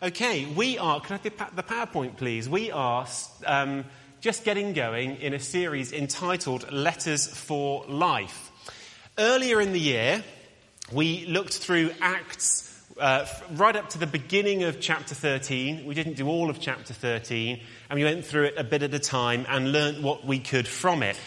Okay, we are, can I have the PowerPoint please? We are um, just getting going in a series entitled Letters for Life. Earlier in the year, we looked through Acts uh, right up to the beginning of chapter 13. We didn't do all of chapter 13, and we went through it a bit at a time and learnt what we could from it.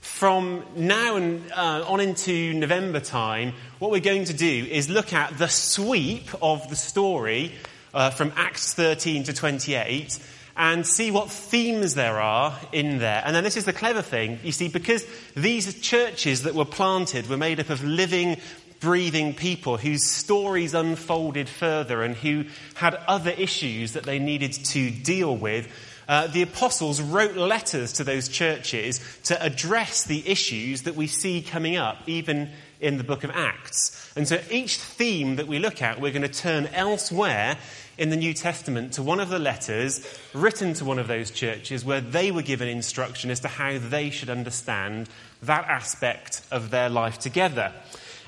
From now and uh, on into November time, what we're going to do is look at the sweep of the story uh, from Acts 13 to 28 and see what themes there are in there. And then this is the clever thing. You see, because these churches that were planted were made up of living, breathing people whose stories unfolded further and who had other issues that they needed to deal with. Uh, the apostles wrote letters to those churches to address the issues that we see coming up, even in the book of Acts. And so each theme that we look at, we're going to turn elsewhere in the New Testament to one of the letters written to one of those churches where they were given instruction as to how they should understand that aspect of their life together.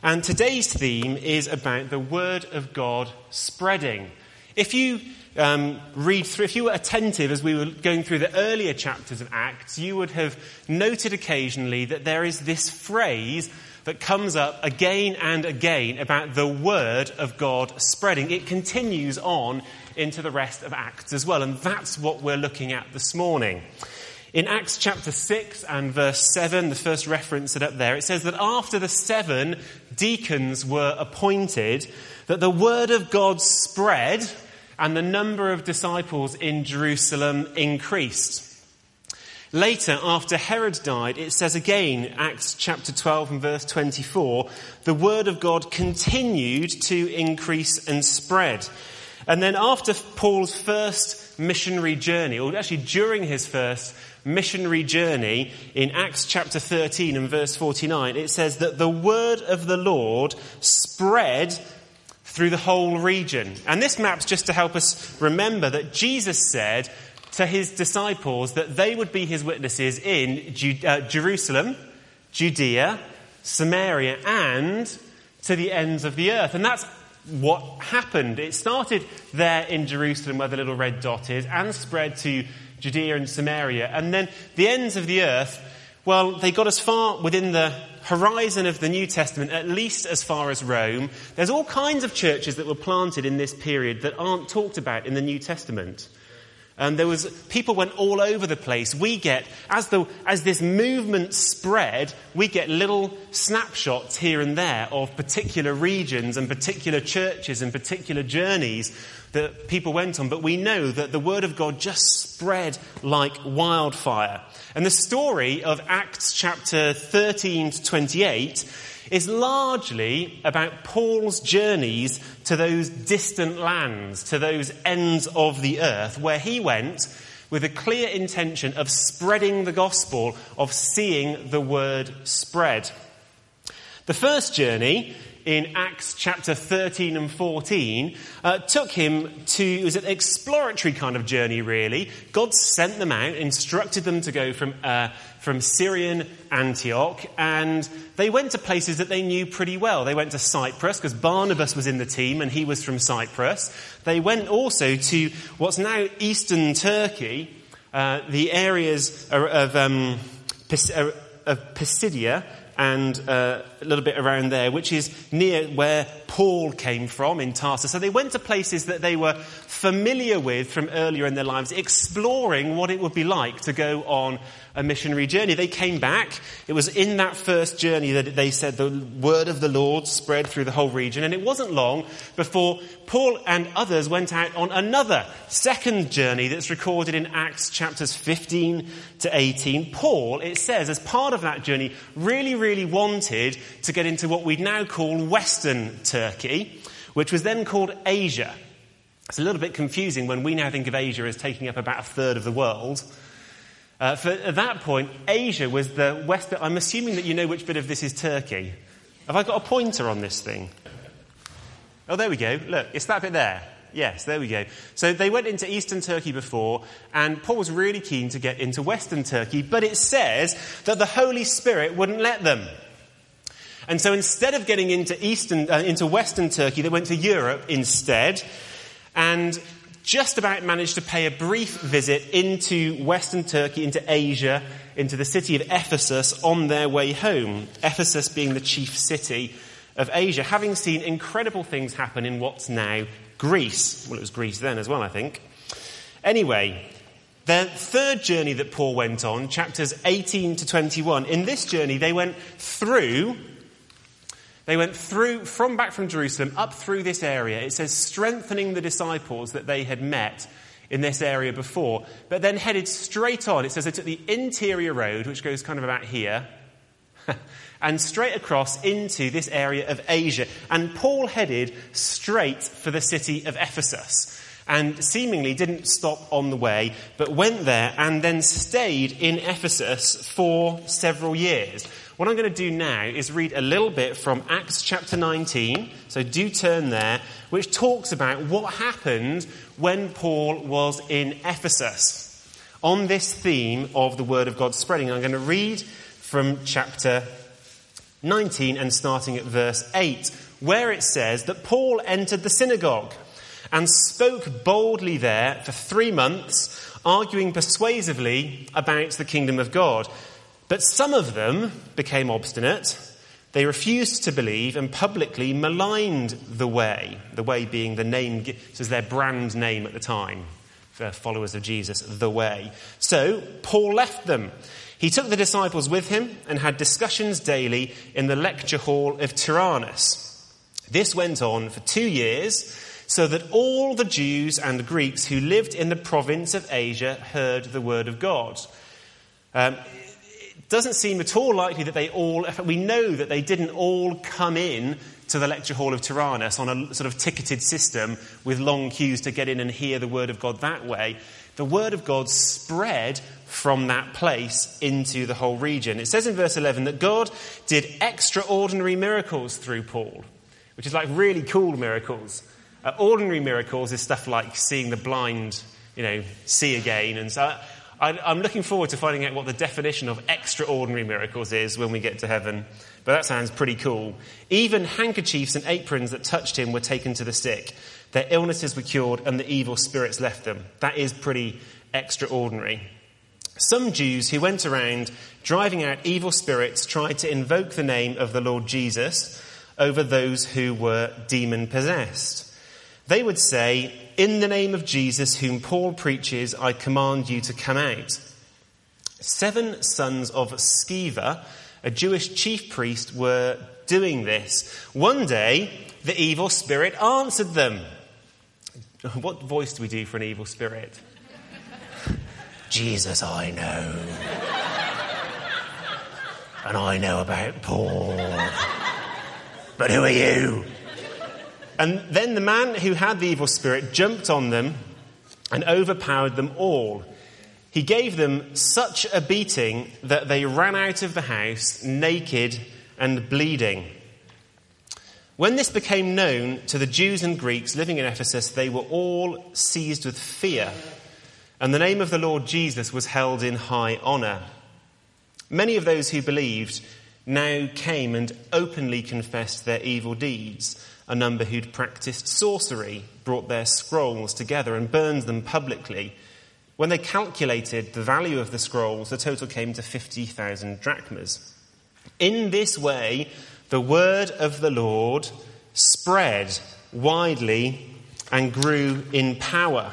And today's theme is about the Word of God spreading. If you um, read through, if you were attentive as we were going through the earlier chapters of Acts, you would have noted occasionally that there is this phrase that comes up again and again about the word of God spreading. It continues on into the rest of Acts as well, and that's what we're looking at this morning. In Acts chapter 6 and verse 7, the first reference it up there, it says that after the seven deacons were appointed, that the word of God spread and the number of disciples in Jerusalem increased. Later, after Herod died, it says again, Acts chapter 12 and verse 24, the word of God continued to increase and spread. And then after Paul's first missionary journey, or actually during his first missionary journey in Acts chapter 13 and verse 49, it says that the word of the Lord spread through the whole region. And this map's just to help us remember that Jesus said, to his disciples that they would be his witnesses in uh, Jerusalem, Judea, Samaria, and to the ends of the earth. And that's what happened. It started there in Jerusalem where the little red dot is and spread to Judea and Samaria. And then the ends of the earth, well, they got as far within the horizon of the New Testament, at least as far as Rome. There's all kinds of churches that were planted in this period that aren't talked about in the New Testament. And there was, people went all over the place. We get, as the, as this movement spread, we get little snapshots here and there of particular regions and particular churches and particular journeys that people went on. But we know that the word of God just spread like wildfire. And the story of Acts chapter 13 to 28 is largely about Paul's journeys to those distant lands, to those ends of the earth, where he went with a clear intention of spreading the gospel, of seeing the word spread. The first journey in Acts chapter 13 and 14 uh, took him to, it was an exploratory kind of journey, really. God sent them out, instructed them to go from, uh, from Syrian Antioch, and they went to places that they knew pretty well. They went to Cyprus, because Barnabas was in the team and he was from Cyprus. They went also to what's now eastern Turkey, uh, the areas of, um, uh, of Pisidia, and uh, a little bit around there, which is near where Paul came from in Tarsus. So they went to places that they were familiar with from earlier in their lives, exploring what it would be like to go on a missionary journey. They came back. It was in that first journey that they said the word of the Lord spread through the whole region. And it wasn't long before Paul and others went out on another second journey that's recorded in Acts chapters 15 to 18. Paul, it says, as part of that journey, really, really wanted to get into what we'd now call Western Turkey, which was then called Asia. It's a little bit confusing when we now think of Asia as taking up about a third of the world. Uh, for, at that point, Asia was the west. I'm assuming that you know which bit of this is Turkey. Have I got a pointer on this thing? Oh, there we go. Look, it's that bit there. Yes, there we go. So they went into eastern Turkey before, and Paul was really keen to get into western Turkey, but it says that the Holy Spirit wouldn't let them. And so instead of getting into eastern, uh, into western Turkey, they went to Europe instead. And just about managed to pay a brief visit into Western Turkey, into Asia, into the city of Ephesus on their way home. Ephesus being the chief city of Asia, having seen incredible things happen in what's now Greece. Well, it was Greece then as well, I think. Anyway, the third journey that Paul went on, chapters 18 to 21, in this journey they went through they went through, from back from Jerusalem, up through this area. It says, strengthening the disciples that they had met in this area before, but then headed straight on. It says they took the interior road, which goes kind of about here, and straight across into this area of Asia. And Paul headed straight for the city of Ephesus and seemingly didn't stop on the way, but went there and then stayed in Ephesus for several years. What I'm going to do now is read a little bit from Acts chapter 19, so do turn there, which talks about what happened when Paul was in Ephesus. On this theme of the Word of God spreading, I'm going to read from chapter 19 and starting at verse 8, where it says that Paul entered the synagogue and spoke boldly there for three months, arguing persuasively about the kingdom of God. But some of them became obstinate. They refused to believe and publicly maligned the way, the way being the name, this is their brand name at the time followers of Jesus, the way. So Paul left them. He took the disciples with him and had discussions daily in the lecture hall of Tyrannus. This went on for two years, so that all the Jews and Greeks who lived in the province of Asia heard the word of God. Um, doesn't seem at all likely that they all, we know that they didn't all come in to the lecture hall of Tyrannus on a sort of ticketed system with long queues to get in and hear the word of God that way. The word of God spread from that place into the whole region. It says in verse 11 that God did extraordinary miracles through Paul, which is like really cool miracles. Uh, ordinary miracles is stuff like seeing the blind, you know, see again. And so I, I'm looking forward to finding out what the definition of extraordinary miracles is when we get to heaven. But that sounds pretty cool. Even handkerchiefs and aprons that touched him were taken to the sick. Their illnesses were cured and the evil spirits left them. That is pretty extraordinary. Some Jews who went around driving out evil spirits tried to invoke the name of the Lord Jesus over those who were demon possessed. They would say, In the name of Jesus, whom Paul preaches, I command you to come out. Seven sons of Sceva, a Jewish chief priest, were doing this. One day, the evil spirit answered them. What voice do we do for an evil spirit? Jesus, I know. and I know about Paul. But who are you? And then the man who had the evil spirit jumped on them and overpowered them all. He gave them such a beating that they ran out of the house naked and bleeding. When this became known to the Jews and Greeks living in Ephesus, they were all seized with fear, and the name of the Lord Jesus was held in high honor. Many of those who believed now came and openly confessed their evil deeds a number who'd practiced sorcery brought their scrolls together and burned them publicly. When they calculated the value of the scrolls, the total came to 50,000 drachmas. In this way, the word of the Lord spread widely and grew in power.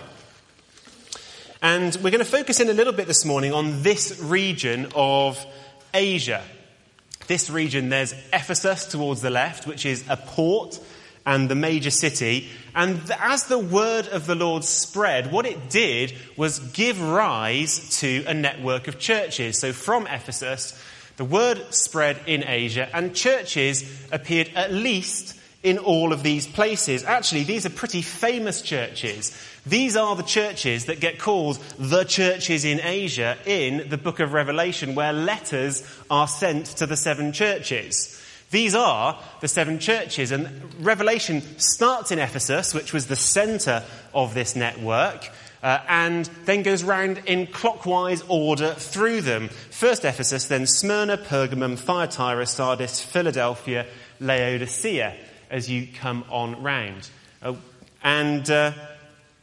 And we're going to focus in a little bit this morning on this region of Asia. This region, there's Ephesus towards the left, which is a port and the major city. And as the word of the Lord spread, what it did was give rise to a network of churches. So from Ephesus, the word spread in Asia, and churches appeared at least in all of these places. Actually, these are pretty famous churches. These are the churches that get called the churches in Asia in the book of Revelation, where letters are sent to the seven churches. These are the seven churches. And Revelation starts in Ephesus, which was the center of this network, uh, and then goes round in clockwise order through them. First Ephesus, then Smyrna, Pergamum, Thyatira, Sardis, Philadelphia, Laodicea, as you come on round. Uh, and uh,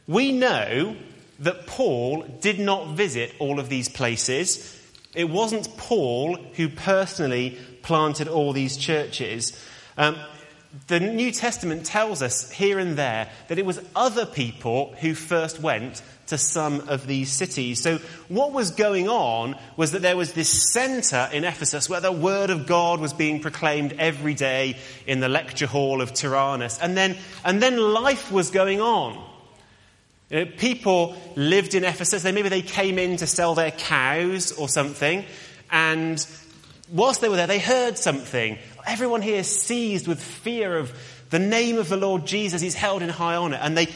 we know that Paul did not visit all of these places. It wasn't Paul who personally planted all these churches. Um, the New Testament tells us here and there that it was other people who first went to some of these cities. So what was going on was that there was this center in Ephesus where the word of God was being proclaimed every day in the lecture hall of Tyrannus. And then, and then life was going on. You know, people lived in Ephesus. They, maybe they came in to sell their cows or something. And whilst they were there, they heard something. Everyone here is seized with fear of the name of the Lord Jesus. He's held in high honor. And they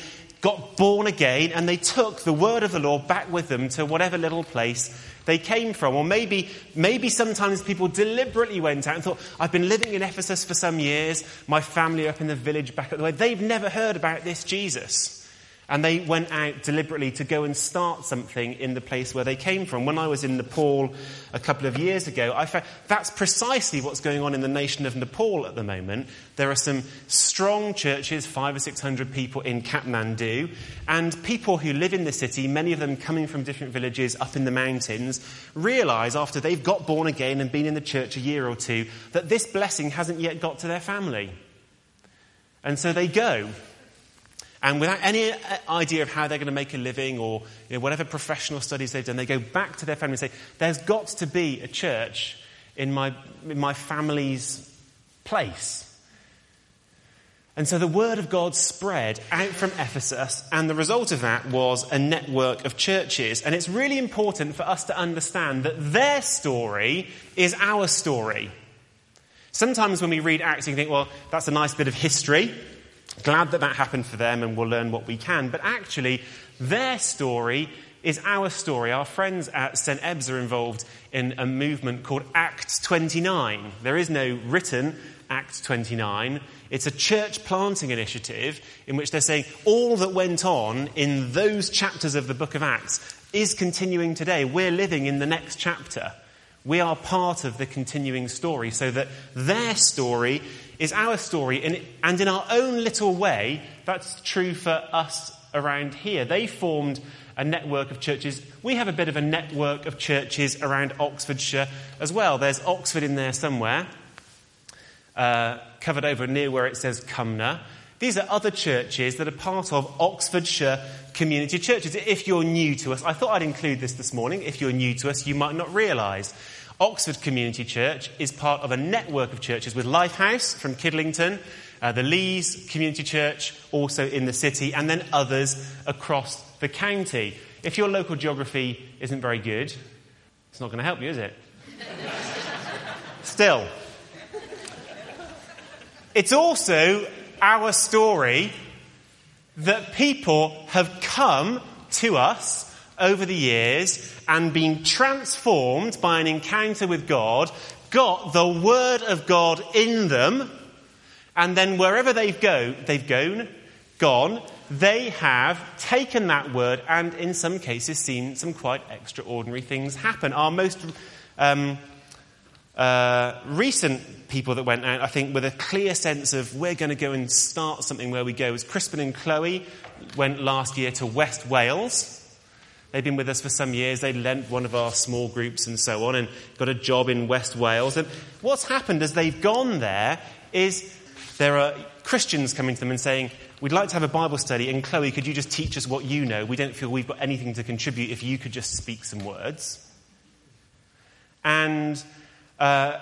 got born again and they took the word of the Lord back with them to whatever little place they came from. Or maybe, maybe sometimes people deliberately went out and thought, I've been living in Ephesus for some years. My family are up in the village back at the way. They've never heard about this Jesus. And they went out deliberately to go and start something in the place where they came from. When I was in Nepal a couple of years ago, I found that's precisely what's going on in the nation of Nepal at the moment. There are some strong churches, five or six hundred people in Kathmandu, and people who live in the city, many of them coming from different villages up in the mountains, realize after they've got born again and been in the church a year or two that this blessing hasn't yet got to their family. And so they go and without any uh, idea of how they're going to make a living or you know, whatever professional studies they've done, they go back to their family and say, There's got to be a church in my, in my family's place. And so the word of God spread out from Ephesus, and the result of that was a network of churches. And it's really important for us to understand that their story is our story. Sometimes when we read Acts, you think, well, that's a nice bit of history. Glad that that happened for them and we'll learn what we can. But actually, their story is our story. Our friends at St. Ebbe's are involved in a movement called Acts 29. There is no written Acts 29. It's a church planting initiative in which they're saying all that went on in those chapters of the book of Acts is continuing today. We're living in the next chapter. We are part of the continuing story so that their story is our story. And in our own little way, that's true for us around here. They formed a network of churches. We have a bit of a network of churches around Oxfordshire as well. There's Oxford in there somewhere, uh, covered over near where it says Cumnor. These are other churches that are part of Oxfordshire community churches. If you're new to us, I thought I'd include this this morning. If you're new to us, you might not realise. Oxford Community Church is part of a network of churches with Lifehouse from Kidlington, uh, the Leys Community Church, also in the city, and then others across the county. If your local geography isn't very good, it's not going to help you, is it? Still, it's also our story that people have come to us over the years and been transformed by an encounter with God, got the Word of God in them, and then wherever they've go, they've gone, gone, they have taken that word and in some cases seen some quite extraordinary things happen. Our most um, uh, recent people that went out, I think, with a clear sense of we're going to go and start something where we go As Crispin and Chloe went last year to West Wales They've been with us for some years. They lent one of our small groups and so on and got a job in West Wales. And what's happened as they've gone there is there are Christians coming to them and saying, We'd like to have a Bible study, and Chloe, could you just teach us what you know? We don't feel we've got anything to contribute if you could just speak some words. And uh,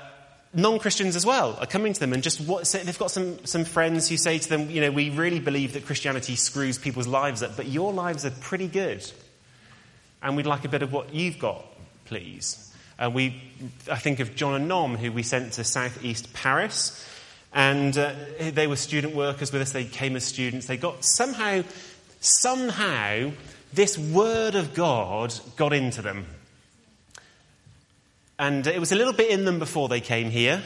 non Christians as well are coming to them and just what, they've got some, some friends who say to them, you know, we really believe that Christianity screws people's lives up, but your lives are pretty good and we'd like a bit of what you've got, please. Uh, we, I think of John and Nom, who we sent to Southeast Paris, and uh, they were student workers with us. They came as students. They got somehow, somehow, this word of God got into them. And it was a little bit in them before they came here,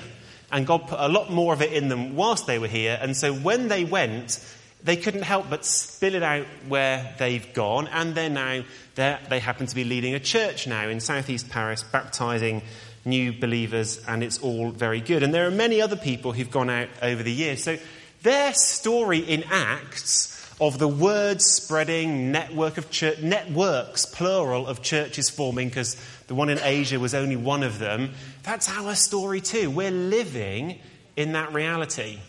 and God put a lot more of it in them whilst they were here. And so when they went, they couldn't help but spill it out where they've gone, and they're now, they're, they happen to be leading a church now in southeast Paris, baptizing new believers, and it's all very good. And there are many other people who've gone out over the years. So their story in Acts of the word spreading network of church, networks, plural, of churches forming, because the one in Asia was only one of them. That's our story too. We're living in that reality.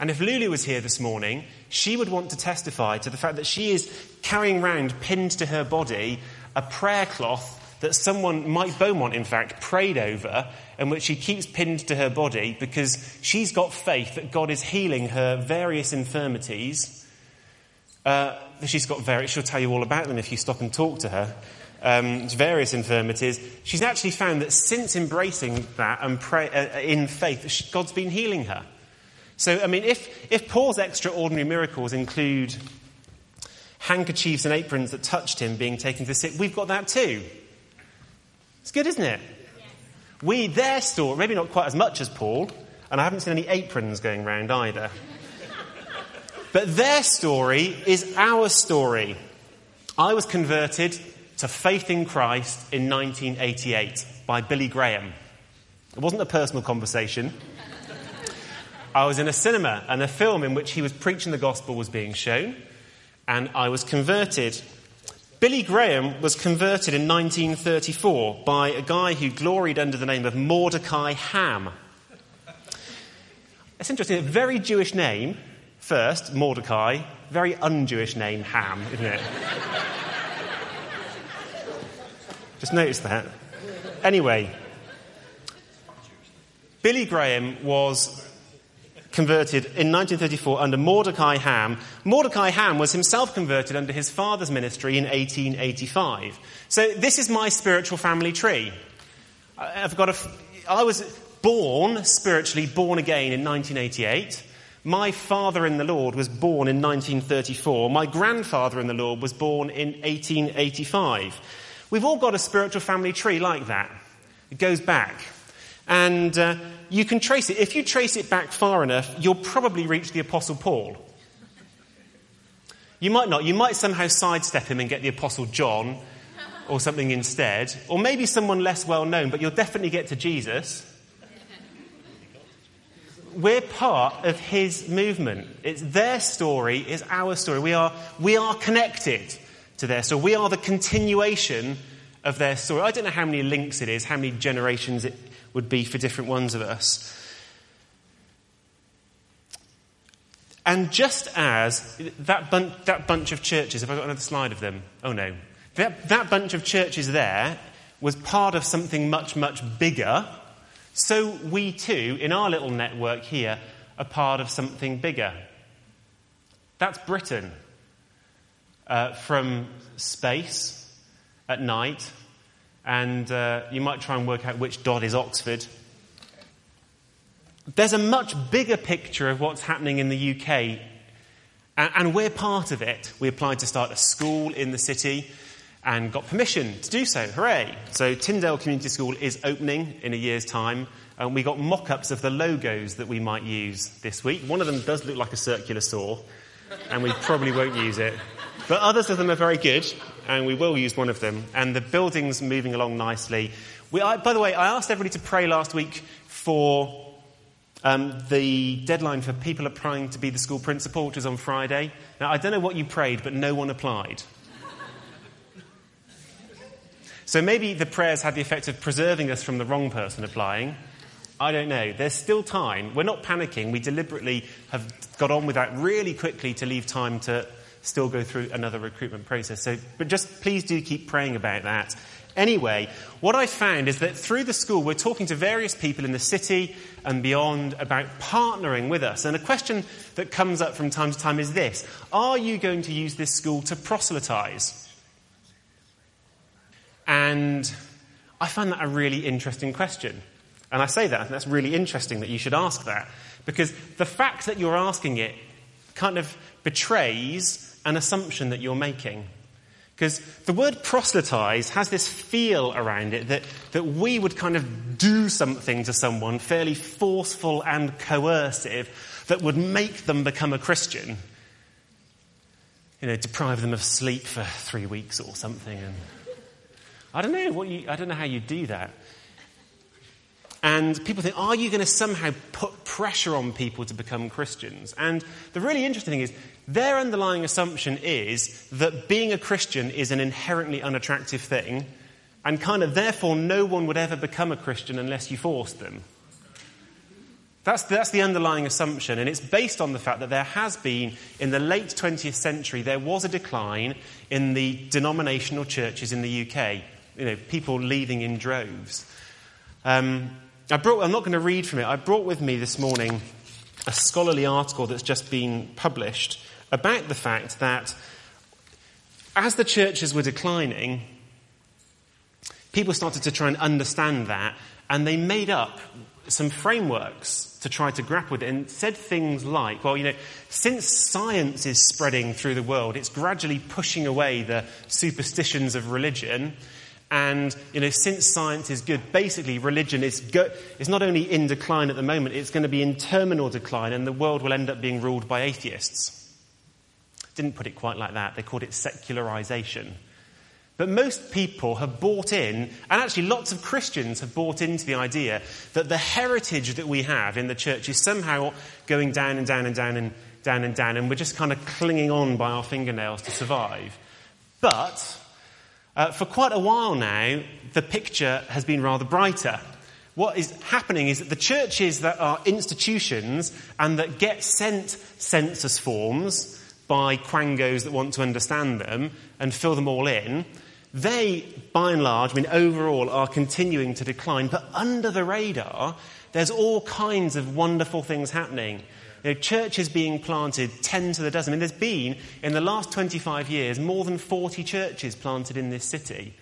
And if Lulu was here this morning, she would want to testify to the fact that she is carrying around, pinned to her body, a prayer cloth that someone, Mike Beaumont in fact, prayed over, and which she keeps pinned to her body because she's got faith that God is healing her various infirmities. Uh, she's got various, she'll tell you all about them if you stop and talk to her. Um, various infirmities. She's actually found that since embracing that and pray, uh, in faith, God's been healing her. So, I mean, if, if Paul's extraordinary miracles include handkerchiefs and aprons that touched him being taken to the sick, we've got that too. It's good, isn't it? We, their story, maybe not quite as much as Paul, and I haven't seen any aprons going around either. But their story is our story. I was converted to faith in Christ in 1988 by Billy Graham. It wasn't a personal conversation. I was in a cinema and a film in which he was preaching the gospel was being shown, and I was converted Billy Graham was converted in 1934 by a guy who gloried under the name of Mordecai Ham. It's interesting, a very Jewish name, first, Mordecai, very un Jewish name, Ham, isn't it? Just notice that. Anyway, Billy Graham was converted in 1934 under Mordecai Ham. Mordecai Ham was himself converted under his father's ministry in 1885. So this is my spiritual family tree. I've got a, I was born, spiritually born again in 1988. My father in the Lord was born in 1934. My grandfather in the Lord was born in 1885. We've all got a spiritual family tree like that. It goes back. And uh, you can trace it. If you trace it back far enough, you'll probably reach the Apostle Paul. You might not. You might somehow sidestep him and get the Apostle John or something instead. Or maybe someone less well known, but you'll definitely get to Jesus. We're part of his movement. It's their story, is our story. We are, we are connected to their story. We are the continuation of their story. I don't know how many links it is, how many generations it would be for different ones of us. And just as that, bun- that bunch of churches, have I got another slide of them? Oh no. That, that bunch of churches there was part of something much, much bigger. So we too, in our little network here, are part of something bigger. That's Britain. Uh, from space at night and uh, you might try and work out which dot is Oxford. There's a much bigger picture of what's happening in the UK, and we're part of it. We applied to start a school in the city and got permission to do so. Hooray! So, Tyndale Community School is opening in a year's time, and we got mock ups of the logos that we might use this week. One of them does look like a circular saw, and we probably won't use it. But others of them are very good, and we will use one of them. And the building's moving along nicely. We, I, by the way, I asked everybody to pray last week for um, the deadline for people applying to be the school principal, which was on Friday. Now, I don't know what you prayed, but no one applied. So maybe the prayers had the effect of preserving us from the wrong person applying. I don't know. There's still time. We're not panicking. We deliberately have got on with that really quickly to leave time to still go through another recruitment process. So, but just please do keep praying about that. Anyway, what I found is that through the school, we're talking to various people in the city and beyond about partnering with us. And a question that comes up from time to time is this Are you going to use this school to proselytize? And I find that a really interesting question. And I say that, and that's really interesting that you should ask that. Because the fact that you're asking it kind of betrays an assumption that you're making. Because the word proselytize has this feel around it that, that we would kind of do something to someone fairly forceful and coercive that would make them become a Christian. You know, deprive them of sleep for three weeks or something. And I don't know what you, I don't know how you do that. And people think, are you going to somehow put pressure on people to become Christians? And the really interesting thing is, their underlying assumption is that being a Christian is an inherently unattractive thing, and kind of therefore no one would ever become a Christian unless you forced them. That's, that's the underlying assumption, and it's based on the fact that there has been, in the late 20th century, there was a decline in the denominational churches in the UK. You know, people leaving in droves. Um, I brought, I'm not going to read from it. I brought with me this morning a scholarly article that's just been published about the fact that as the churches were declining, people started to try and understand that, and they made up some frameworks to try to grapple with it and said things like, well, you know, since science is spreading through the world, it's gradually pushing away the superstitions of religion. And, you know, since science is good, basically religion is, go- is not only in decline at the moment, it's going to be in terminal decline and the world will end up being ruled by atheists. Didn't put it quite like that. They called it secularization. But most people have bought in, and actually lots of Christians have bought into the idea that the heritage that we have in the church is somehow going down and down and down and down and down, and we're just kind of clinging on by our fingernails to survive. But uh, for quite a while now, the picture has been rather brighter. What is happening is that the churches that are institutions and that get sent census forms by quangos that want to understand them and fill them all in, they, by and large, I mean, overall, are continuing to decline. But under the radar, there's all kinds of wonderful things happening. You know, churches being planted, 10 to the dozen. I mean, there's been, in the last 25 years, more than 40 churches planted in this city.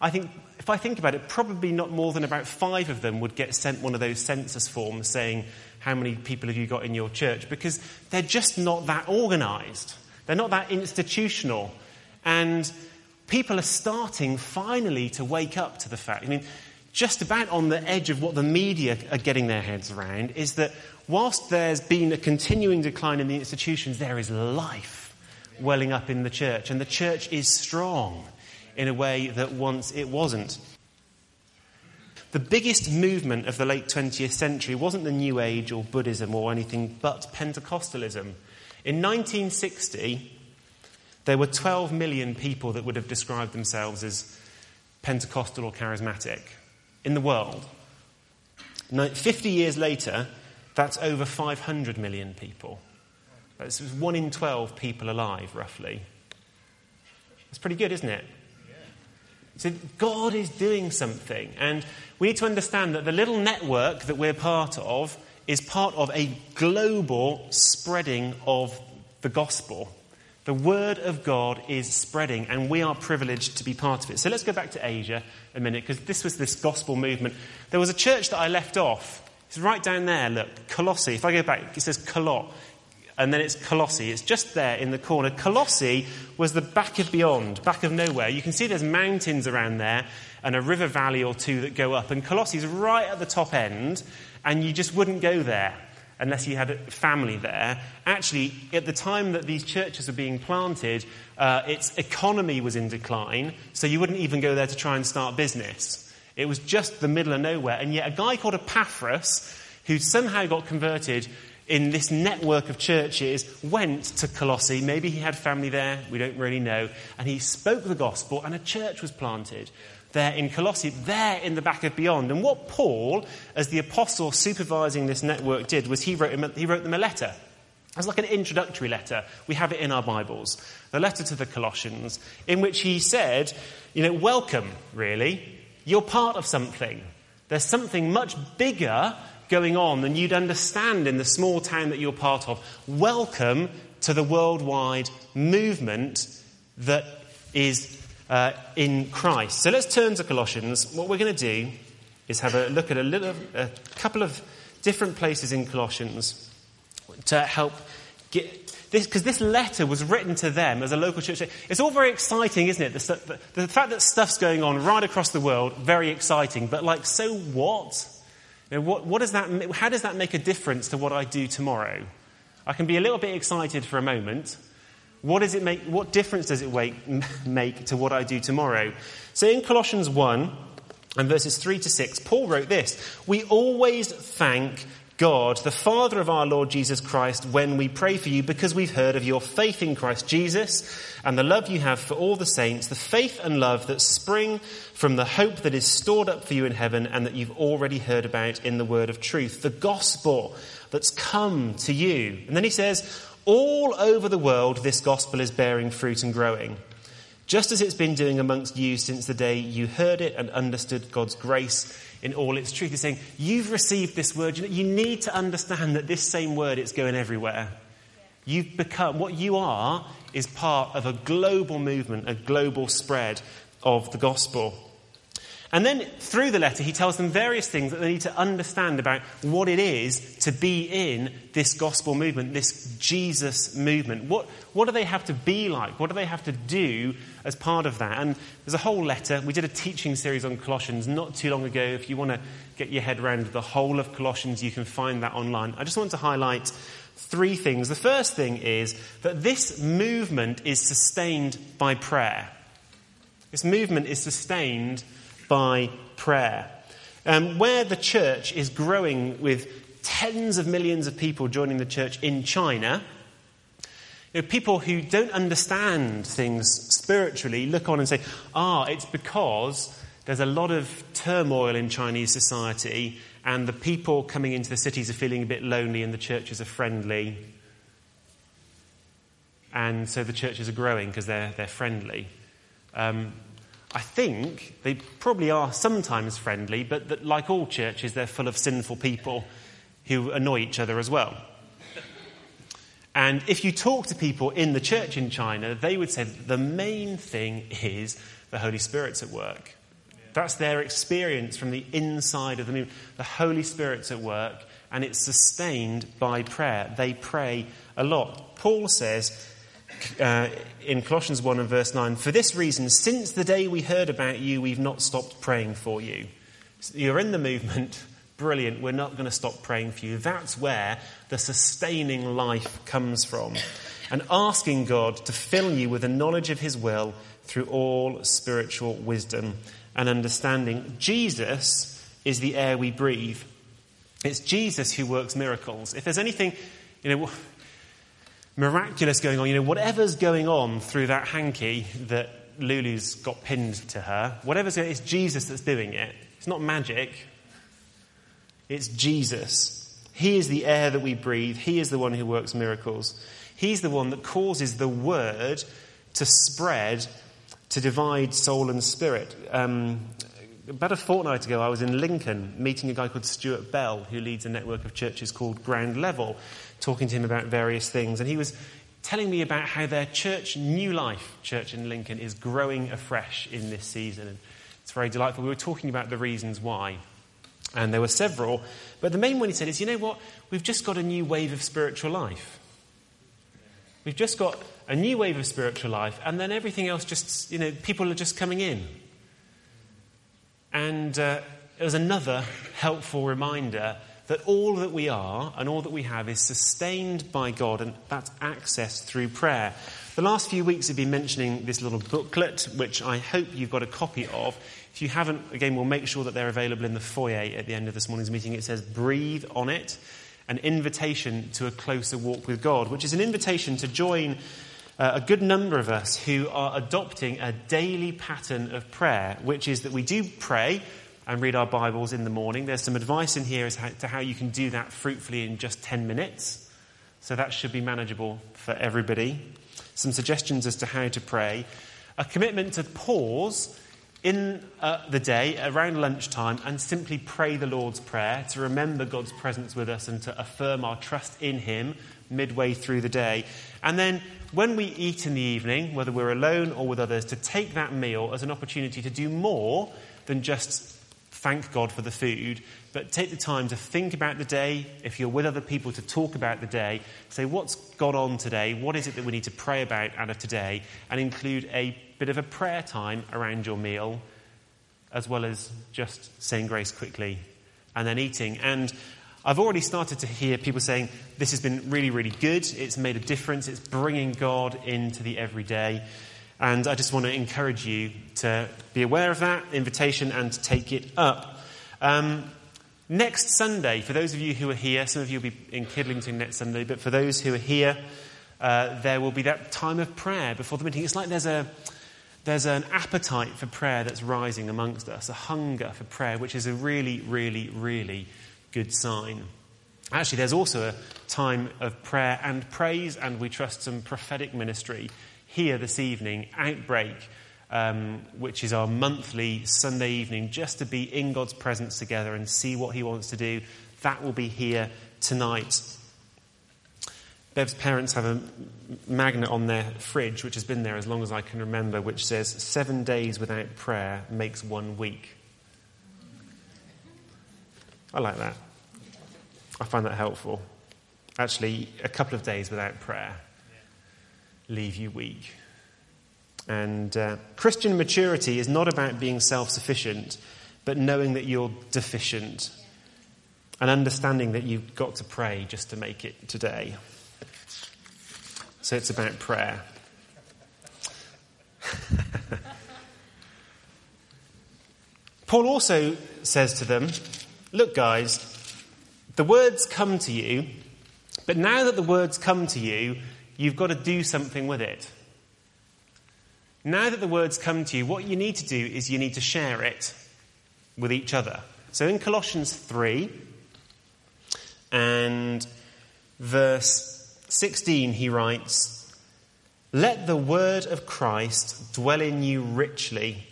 I think, if I think about it, probably not more than about five of them would get sent one of those census forms saying, How many people have you got in your church? Because they're just not that organized. They're not that institutional. And people are starting finally to wake up to the fact. I mean, just about on the edge of what the media are getting their heads around is that whilst there's been a continuing decline in the institutions, there is life welling up in the church, and the church is strong in a way that once it wasn't. The biggest movement of the late 20th century wasn't the New Age or Buddhism or anything but Pentecostalism. In 1960, there were 12 million people that would have described themselves as Pentecostal or charismatic in the world. 50 years later, that's over 500 million people. That's one in 12 people alive, roughly. It's pretty good, isn't it? So God is doing something. And we need to understand that the little network that we're part of is part of a global spreading of the gospel. The word of God is spreading, and we are privileged to be part of it. So let's go back to Asia a minute, because this was this gospel movement. There was a church that I left off. It's right down there, look, Colossae. If I go back, it says Colot, and then it's Colossae. It's just there in the corner. Colossae was the back of beyond, back of nowhere. You can see there's mountains around there and a river valley or two that go up, and Colossae is right at the top end, and you just wouldn't go there unless you had a family there. Actually, at the time that these churches were being planted, uh, its economy was in decline, so you wouldn't even go there to try and start business. It was just the middle of nowhere. And yet, a guy called Epaphras, who somehow got converted in this network of churches, went to Colossae. Maybe he had family there, we don't really know. And he spoke the gospel, and a church was planted there in Colossae, there in the back of Beyond. And what Paul, as the apostle supervising this network, did was he wrote, him, he wrote them a letter. It was like an introductory letter. We have it in our Bibles. The letter to the Colossians, in which he said, you know, welcome, really. You're part of something. There's something much bigger going on than you'd understand in the small town that you're part of. Welcome to the worldwide movement that is uh, in Christ. So let's turn to Colossians. What we're going to do is have a look at a, little, a couple of different places in Colossians to help get because this letter was written to them as a local church. It's all very exciting, isn't it? The, the, the fact that stuff's going on right across the world, very exciting. But like, so what? You know, what, what does that, how does that make a difference to what I do tomorrow? I can be a little bit excited for a moment, what, does it make, what difference does it make, make to what I do tomorrow? So in Colossians 1, And verses 3 to 6, Paul wrote this We always thank God, the Father of our Lord Jesus Christ, when we pray for you because we've heard of your faith in Christ Jesus and the love you have for all the saints, the faith and love that spring from the hope that is stored up for you in heaven and that you've already heard about in the word of truth, the gospel that's come to you. And then he says, all over the world, this gospel is bearing fruit and growing just as it's been doing amongst you since the day you heard it and understood God's grace in all its truth. He's saying, You've received this word. You need to understand that this same word is going everywhere. You've become, what you are, is part of a global movement, a global spread of the gospel. And then through the letter, he tells them various things that they need to understand about what it is to be in this gospel movement, this Jesus movement. What, what do they have to be like? What do they have to do as part of that? And there's a whole letter. We did a teaching series on Colossians not too long ago. If you want to get your head around the whole of Colossians, you can find that online. I just want to highlight three things. The first thing is that this movement is sustained by prayer. This movement is sustained by prayer. Um, where the church is growing with tens of millions of people joining the church in China, you know, people who don't understand things spiritually look on and say, ah, it's because there's a lot of turmoil in Chinese society and the people coming into the cities are feeling a bit lonely and the churches are friendly. And so the churches are growing because they're, they're friendly. Um, I think they probably are sometimes friendly, but that, like all churches, they're full of sinful people who annoy each other as well. And if you talk to people in the church in China, they would say the main thing is the Holy Spirit's at work. That's their experience from the inside of the movement. The Holy Spirit's at work, and it's sustained by prayer. They pray a lot. Paul says uh, in Colossians 1 and verse 9, For this reason, since the day we heard about you, we've not stopped praying for you. You're in the movement. Brilliant. We're not going to stop praying for you. That's where the sustaining life comes from. And asking God to fill you with a knowledge of His will through all spiritual wisdom and understanding. Jesus is the air we breathe. It's Jesus who works miracles. If there's anything, you know, miraculous going on. You know, whatever's going on through that hanky that Lulu's got pinned to her, whatever's going it's Jesus that's doing it. It's not magic. It's Jesus. He is the air that we breathe. He is the one who works miracles. He's the one that causes the word to spread, to divide soul and spirit. Um, about a fortnight ago, I was in Lincoln meeting a guy called Stuart Bell, who leads a network of churches called Ground Level talking to him about various things. And he was telling me about how their church, New Life Church in Lincoln, is growing afresh in this season. And it's very delightful. We were talking about the reasons why. And there were several. But the main one he said is you know what? We've just got a new wave of spiritual life. We've just got a new wave of spiritual life, and then everything else just, you know, people are just coming in. And uh, it was another helpful reminder that all that we are and all that we have is sustained by God, and that's accessed through prayer. The last few weeks have been mentioning this little booklet, which I hope you've got a copy of. If you haven't, again, we'll make sure that they're available in the foyer at the end of this morning's meeting. It says, Breathe on it, an invitation to a closer walk with God, which is an invitation to join. Uh, a good number of us who are adopting a daily pattern of prayer, which is that we do pray and read our Bibles in the morning. There's some advice in here as to how you can do that fruitfully in just 10 minutes. So that should be manageable for everybody. Some suggestions as to how to pray. A commitment to pause in uh, the day around lunchtime and simply pray the Lord's Prayer to remember God's presence with us and to affirm our trust in Him midway through the day. And then when we eat in the evening, whether we're alone or with others, to take that meal as an opportunity to do more than just thank God for the food, but take the time to think about the day. If you're with other people, to talk about the day. Say, what's gone on today? What is it that we need to pray about out of today? And include a bit of a prayer time around your meal, as well as just saying grace quickly and then eating. And I've already started to hear people saying, this has been really, really good. It's made a difference. It's bringing God into the everyday. And I just want to encourage you to be aware of that invitation and to take it up. Um, next Sunday, for those of you who are here, some of you will be in Kidlington next Sunday, but for those who are here, uh, there will be that time of prayer before the meeting. It's like there's a there's an appetite for prayer that's rising amongst us, a hunger for prayer, which is a really, really, really good sign. Actually, there's also a time of prayer and praise, and we trust some prophetic ministry here this evening, Outbreak, um, which is our monthly Sunday evening, just to be in God's presence together and see what He wants to do. That will be here tonight. Bev's parents have a magnet on their fridge, which has been there as long as I can remember, which says, Seven days without prayer makes one week. I like that. I find that helpful. Actually, a couple of days without prayer leave you weak. And uh, Christian maturity is not about being self sufficient, but knowing that you're deficient and understanding that you've got to pray just to make it today. So it's about prayer. Paul also says to them, Look, guys, the words come to you, but now that the words come to you, you've got to do something with it. Now that the words come to you, what you need to do is you need to share it with each other. So in Colossians 3 and verse 16, he writes, Let the word of Christ dwell in you richly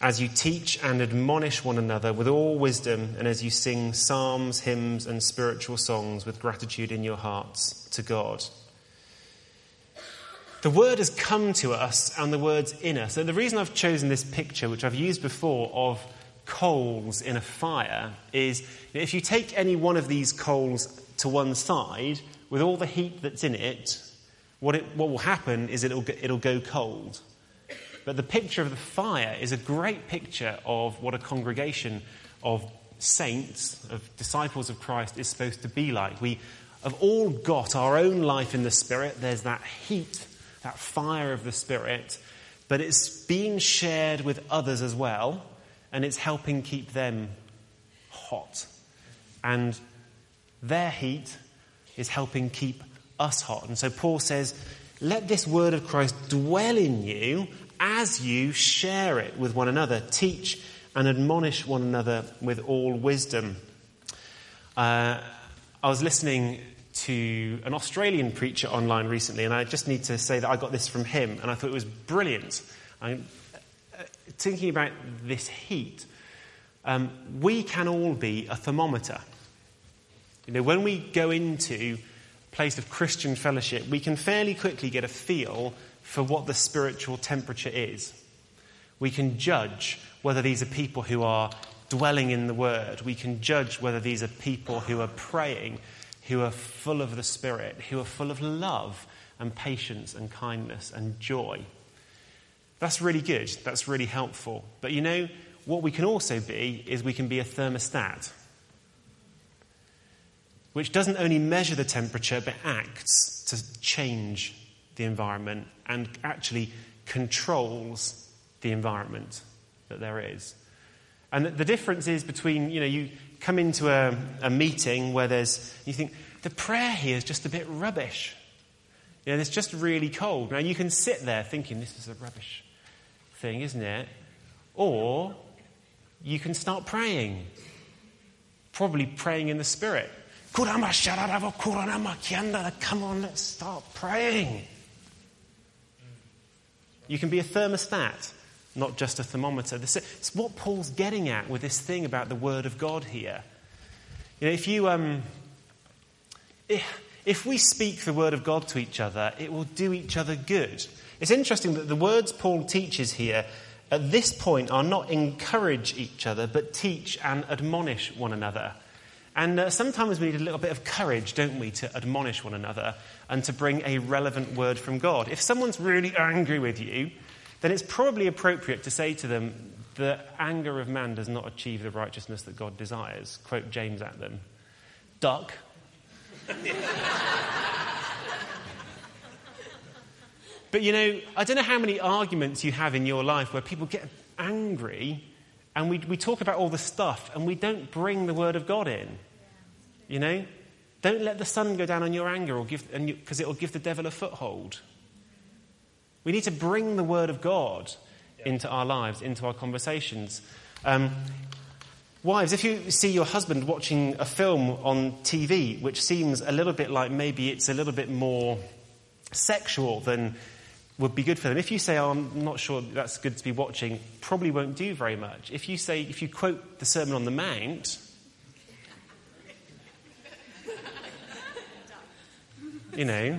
as you teach and admonish one another with all wisdom, and as you sing psalms, hymns, and spiritual songs with gratitude in your hearts to God. The word has come to us and the word's in us. And the reason I've chosen this picture, which I've used before, of coals in a fire, is if you take any one of these coals to one side, with all the heat that's in it, what, it, what will happen is it'll, it'll go cold. But the picture of the fire is a great picture of what a congregation of saints, of disciples of Christ, is supposed to be like. We have all got our own life in the Spirit. There's that heat, that fire of the Spirit, but it's being shared with others as well, and it's helping keep them hot. And their heat is helping keep us hot. And so Paul says, Let this word of Christ dwell in you as you share it with one another. Teach and admonish one another with all wisdom. Uh, I was listening to an Australian preacher online recently, and I just need to say that I got this from him, and I thought it was brilliant. I'm uh, thinking about this heat. Um, we can all be a thermometer. You know, when we go into a place of Christian fellowship, we can fairly quickly get a feel for what the spiritual temperature is. We can judge whether these are people who are dwelling in the Word. We can judge whether these are people who are praying, who are full of the Spirit, who are full of love and patience and kindness and joy. That's really good. That's really helpful. But you know, what we can also be is we can be a thermostat, which doesn't only measure the temperature but acts to change the environment and actually controls the environment that there is. And the difference is between, you know, you come into a, a meeting where there's, you think, the prayer here is just a bit rubbish. You know, it's just really cold. Now, you can sit there thinking, this is a rubbish thing, isn't it? Or you can start praying. Probably praying in the Spirit. Come on, let's start praying. You can be a thermostat, not just a thermometer. This, It's what Paul's getting at with this thing about the Word of God here. You know, if you. Um, if, if we speak the Word of God to each other, it will do each other good. It's interesting that the words Paul teaches here at this point are not encourage each other, but teach and admonish one another. And uh, sometimes we need a little bit of courage, don't we, to admonish one another and to bring a relevant word from God. If someone's really angry with you, then it's probably appropriate to say to them, The anger of man does not achieve the righteousness that God desires. Quote James at them. Duck. But you know, I don't know how many arguments you have in your life where people get angry and we, we talk about all the stuff and we don't bring the Word of God in. You know? Don't let the sun go down on your anger or give, because it will give the devil a foothold. We need to bring the Word of God into our lives, into our conversations. Um, wives, if you see your husband watching a film on TV which seems a little bit like maybe it's a little bit more sexual than would be good for them. If you say, oh, I'm not sure that's good to be watching, probably won't do very much. If you say, if you quote the Sermon on the Mount, you know,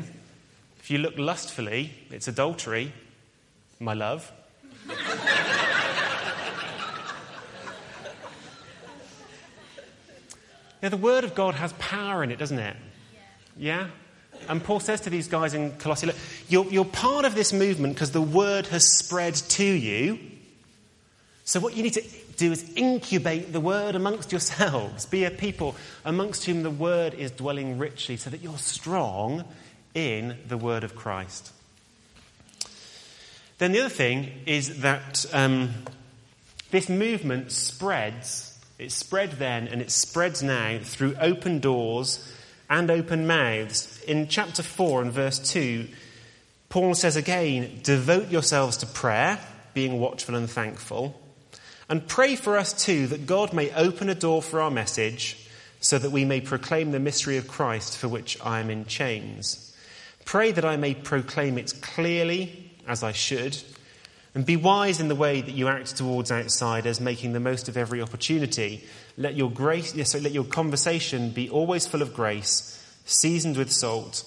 if you look lustfully, it's adultery, my love. yeah, the Word of God has power in it, doesn't it? Yeah? And Paul says to these guys in Colossae, look, you're, you're part of this movement because the word has spread to you. So, what you need to do is incubate the word amongst yourselves. Be a people amongst whom the word is dwelling richly so that you're strong in the word of Christ. Then, the other thing is that um, this movement spreads. It spread then and it spreads now through open doors and open mouths. In chapter 4 and verse 2, Paul says again, Devote yourselves to prayer, being watchful and thankful. And pray for us too that God may open a door for our message so that we may proclaim the mystery of Christ for which I am in chains. Pray that I may proclaim it clearly as I should. And be wise in the way that you act towards outsiders, making the most of every opportunity let your, grace, yes, let your conversation be always full of grace, seasoned with salt,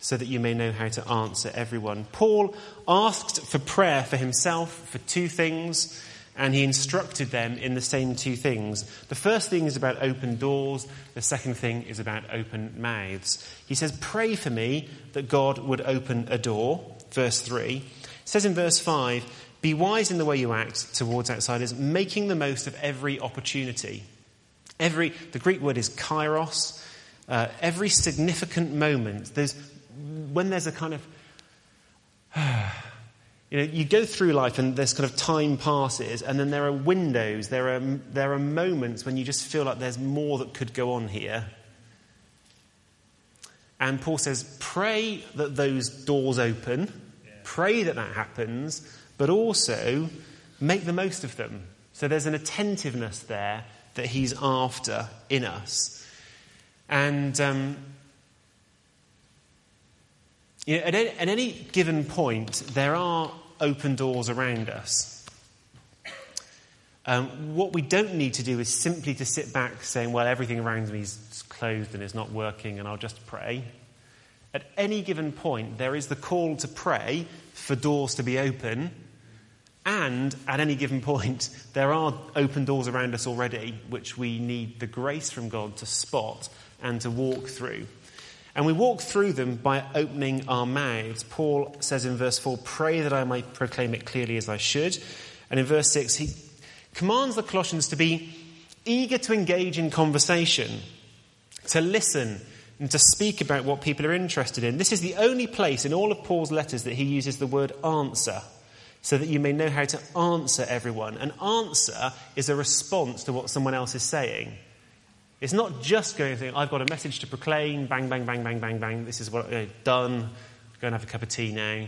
so that you may know how to answer everyone. Paul asked for prayer for himself for two things, and he instructed them in the same two things. The first thing is about open doors, the second thing is about open mouths. He says, Pray for me that God would open a door. Verse 3. It says in verse 5, be wise in the way you act towards outsiders, making the most of every opportunity. Every, the Greek word is kairos. Uh, every significant moment, there's, when there's a kind of, you know, you go through life and this kind of time passes, and then there are windows, there are, there are moments when you just feel like there's more that could go on here. And Paul says, pray that those doors open, pray that that happens, but also make the most of them. So there's an attentiveness there that he's after in us. And um, you know, at, any, at any given point, there are open doors around us. Um, what we don't need to do is simply to sit back saying, well, everything around me is closed and is not working and I'll just pray. At any given point, there is the call to pray for doors to be open and at any given point, there are open doors around us already, which we need the grace from God to spot and to walk through. And we walk through them by opening our mouths. Paul says in verse 4, Pray that I might proclaim it clearly as I should. And in verse 6, he commands the Colossians to be eager to engage in conversation, to listen, and to speak about what people are interested in. This is the only place in all of Paul's letters that he uses the word answer so that you may know how to answer everyone. An answer is a response to what someone else is saying. It's not just going to think, I've got a message to proclaim, bang, bang, bang, bang, bang, bang, this is what I've uh, done, go and have a cup of tea now.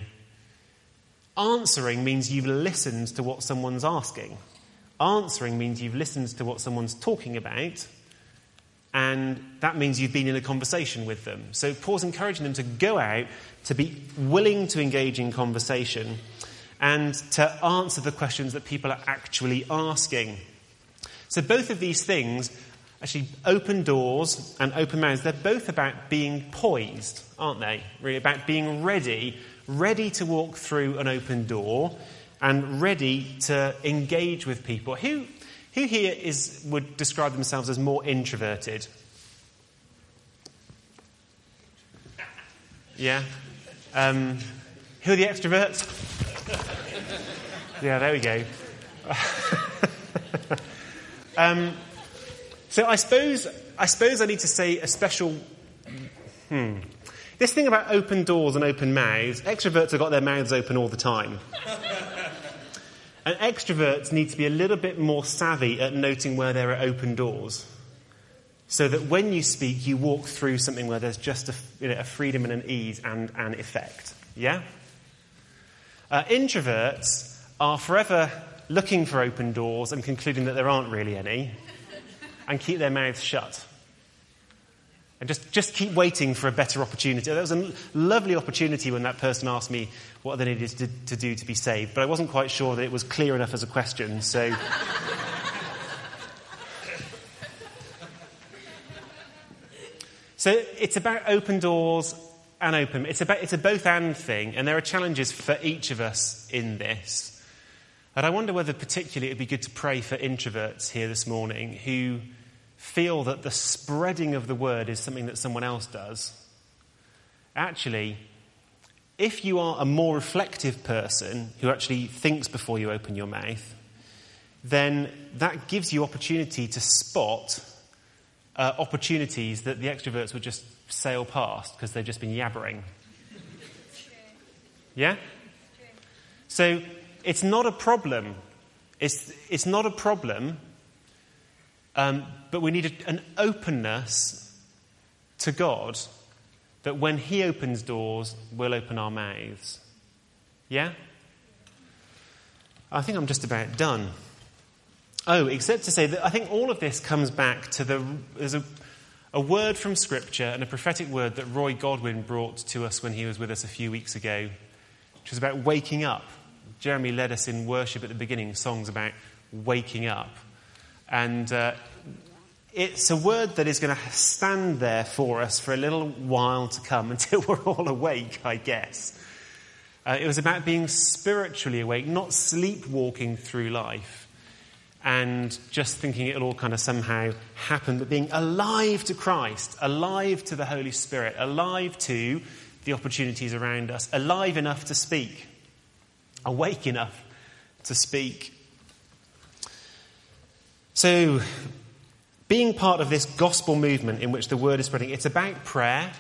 Answering means you've listened to what someone's asking. Answering means you've listened to what someone's talking about, and that means you've been in a conversation with them. So Paul's encouraging them to go out, to be willing to engage in conversation and to answer the questions that people are actually asking. So, both of these things, actually, open doors and open mouths, they're both about being poised, aren't they? Really about being ready, ready to walk through an open door and ready to engage with people. Who, who here is, would describe themselves as more introverted? Yeah? Um, who are the extroverts? yeah, there we go. um, so I suppose, I suppose I need to say a special. Hmm. this thing about open doors and open mouths, extroverts have got their mouths open all the time. and extroverts need to be a little bit more savvy at noting where there are open doors. So that when you speak, you walk through something where there's just a, you know, a freedom and an ease and an effect. Yeah? Uh, introverts are forever looking for open doors and concluding that there aren't really any and keep their mouths shut. And just, just keep waiting for a better opportunity. That was a lovely opportunity when that person asked me what they needed to, to do to be saved, but I wasn't quite sure that it was clear enough as a question, so. so it's about open doors and open. It's, about, it's a both and thing, and there are challenges for each of us in this. And I wonder whether, particularly, it would be good to pray for introverts here this morning who feel that the spreading of the word is something that someone else does. Actually, if you are a more reflective person who actually thinks before you open your mouth, then that gives you opportunity to spot uh, opportunities that the extroverts would just sail past because they've just been yabbering. Yeah? So it's not a problem. It's, it's not a problem, um, but we need a, an openness to God that when He opens doors, we'll open our mouths. Yeah? I think I'm just about done. Oh, except to say that I think all of this comes back to the. There's a, a word from Scripture and a prophetic word that Roy Godwin brought to us when he was with us a few weeks ago, which was about waking up. Jeremy led us in worship at the beginning, songs about waking up. And uh, it's a word that is going to stand there for us for a little while to come until we're all awake, I guess. Uh, it was about being spiritually awake, not sleepwalking through life and just thinking it'll all kind of somehow happen, but being alive to Christ, alive to the Holy Spirit, alive to the opportunities around us, alive enough to speak awake enough to speak. So, being part of this gospel movement in which the word is spreading, it's about prayer.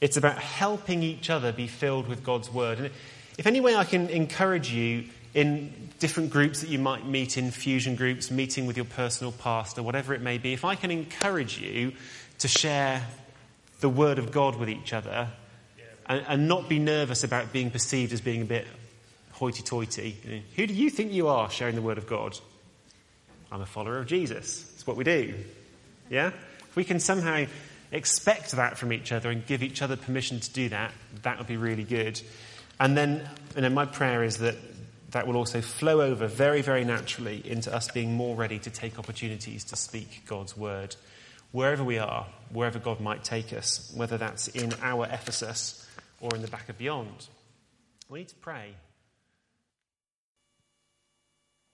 It's about helping each other be filled with God's word. And if any way I can encourage you in different groups that you might meet in fusion groups, meeting with your personal pastor, whatever it may be, if I can encourage you to share the word of God with each other and, and not be nervous about being perceived as being a bit hoity toity. Who do you think you are sharing the word of God? I'm a follower of Jesus. It's what we do. Yeah? If we can somehow expect that from each other and give each other permission to do that, that would be really good. And then, you know, my prayer is that that will also flow over very, very naturally into us being more ready to take opportunities to speak God's word wherever we are, wherever God might take us, whether that's in our Ephesus or in the back of beyond. We need to pray.